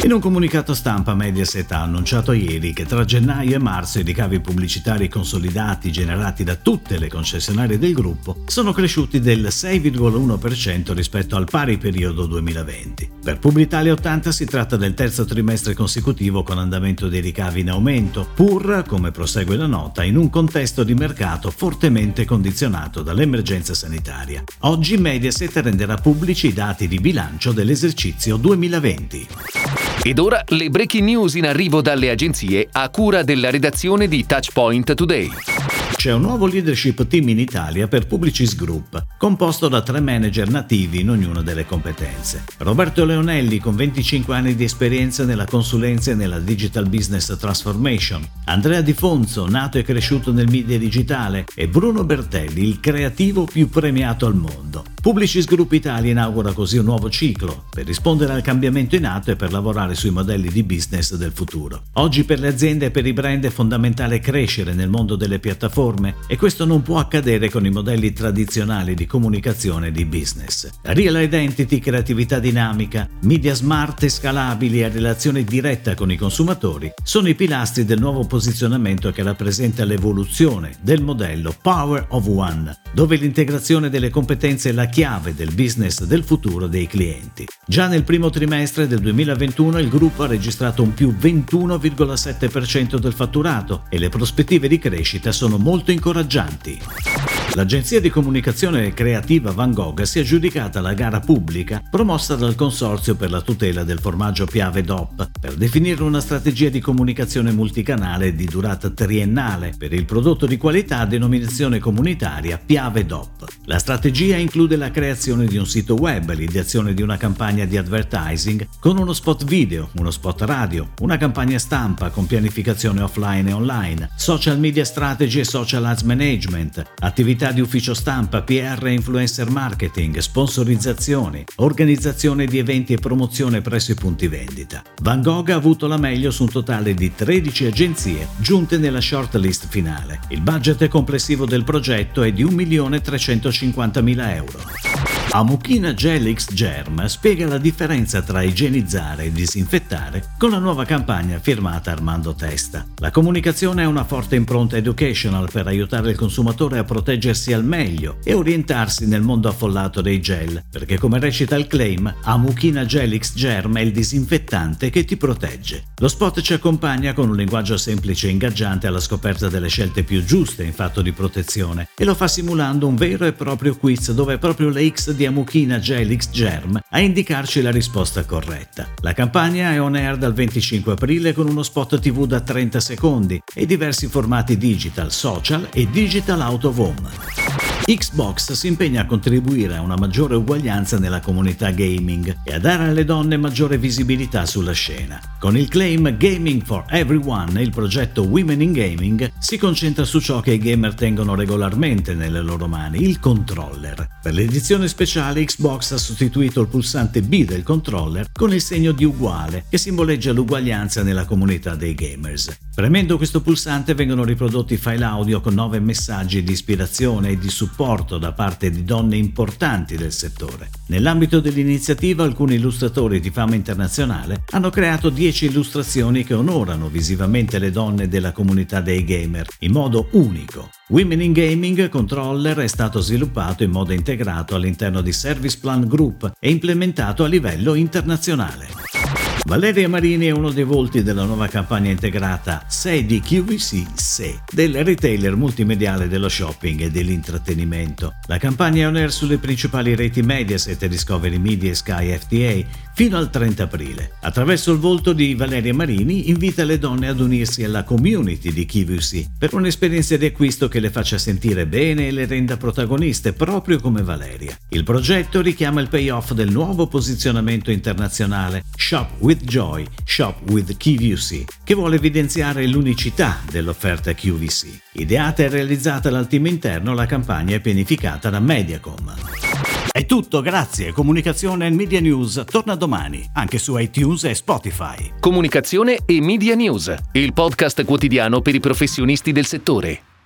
In un comunicato stampa Mediaset ha annunciato ieri che tra gennaio e marzo i ricavi pubblicitari consolidati generati da tutte le concessionarie del gruppo sono cresciuti del 6,1% rispetto al pari periodo 2020. Per Publitalia 80 si tratta del terzo trimestre consecutivo con andamento dei ricavi in aumento, pur, come prosegue la nota, in un contesto di mercato fortemente condizionato dall'emergenza sanitaria. Oggi Mediaset renderà pubblici i dati di bilancio dell'esercizio 2020. Ed ora le breaking news in arrivo dalle agenzie a cura della redazione di Touchpoint Today. C'è un nuovo leadership team in Italia per Publicis Group, composto da tre manager nativi in ognuna delle competenze. Roberto Leonelli, con 25 anni di esperienza nella consulenza e nella digital business transformation, Andrea Di Fonzo, nato e cresciuto nel media digitale, e Bruno Bertelli, il creativo più premiato al mondo. Publicis Group Italia inaugura così un nuovo ciclo per rispondere al cambiamento in atto e per lavorare sui modelli di business del futuro. Oggi per le aziende e per i brand è fondamentale crescere nel mondo delle piattaforme e questo non può accadere con i modelli tradizionali di comunicazione e di business. Real identity, creatività dinamica, media smart e scalabili e relazione diretta con i consumatori sono i pilastri del nuovo posizionamento che rappresenta l'evoluzione del modello Power of One, dove l'integrazione delle competenze è la chiave del business del futuro dei clienti. Già nel primo trimestre del 2021 il gruppo ha registrato un più 21,7% del fatturato e le prospettive di crescita sono molto incoraggianti. L'agenzia di comunicazione creativa Van Gogh si è aggiudicata la gara pubblica promossa dal Consorzio per la tutela del formaggio Piave DOP per definire una strategia di comunicazione multicanale di durata triennale per il prodotto di qualità a denominazione comunitaria Piave DOP. La strategia include la creazione di un sito web, l'ideazione di una campagna di advertising con uno spot video, uno spot radio, una campagna stampa con pianificazione offline e online, social media strategy e social ads management, attività di ufficio stampa, PR e influencer marketing, sponsorizzazioni, organizzazione di eventi e promozione presso i punti vendita. Van Gogh ha avuto la meglio su un totale di 13 agenzie giunte nella shortlist finale. Il budget complessivo del progetto è di 1.350.000 euro. Amuchina Gel X Germ spiega la differenza tra igienizzare e disinfettare con la nuova campagna firmata Armando Testa. La comunicazione ha una forte impronta educational per aiutare il consumatore a proteggersi al meglio e orientarsi nel mondo affollato dei gel, perché come recita il claim, Amuchina Gel X Germ è il disinfettante che ti protegge. Lo spot ci accompagna con un linguaggio semplice e ingaggiante alla scoperta delle scelte più giuste in fatto di protezione e lo fa simulando un vero e proprio quiz dove è proprio la X di Amuchina Gelix Germ a indicarci la risposta corretta. La campagna è on air dal 25 aprile con uno spot TV da 30 secondi e diversi formati digital, social e digital out of home. Xbox si impegna a contribuire a una maggiore uguaglianza nella comunità gaming e a dare alle donne maggiore visibilità sulla scena. Con il claim Gaming for Everyone, il progetto Women in Gaming si concentra su ciò che i gamer tengono regolarmente nelle loro mani, il controller. Per l'edizione speciale Xbox ha sostituito il pulsante B del controller con il segno di uguale che simboleggia l'uguaglianza nella comunità dei gamers. Premendo questo pulsante vengono riprodotti file audio con nove messaggi di ispirazione e di supporto supporto da parte di donne importanti del settore. Nell'ambito dell'iniziativa alcuni illustratori di fama internazionale hanno creato 10 illustrazioni che onorano visivamente le donne della comunità dei gamer in modo unico. Women in Gaming Controller è stato sviluppato in modo integrato all'interno di Service Plan Group e implementato a livello internazionale. Valeria Marini è uno dei volti della nuova campagna integrata 6 di QVC SE del retailer multimediale dello shopping e dell'intrattenimento. La campagna è on air sulle principali reti Mediaset, Discovery Media e Sky FTA fino al 30 aprile. Attraverso il volto di Valeria Marini invita le donne ad unirsi alla community di QVC per un'esperienza di acquisto che le faccia sentire bene e le renda protagoniste proprio come Valeria. Il progetto richiama il payoff del nuovo posizionamento internazionale Shop with with Joy, Shop with QVC, che vuole evidenziare l'unicità dell'offerta QVC. Ideata e realizzata dal team interno, la campagna è pianificata da Mediacom. È tutto, grazie. Comunicazione e Media News torna domani, anche su iTunes e Spotify. Comunicazione e Media News, il podcast quotidiano per i professionisti del settore.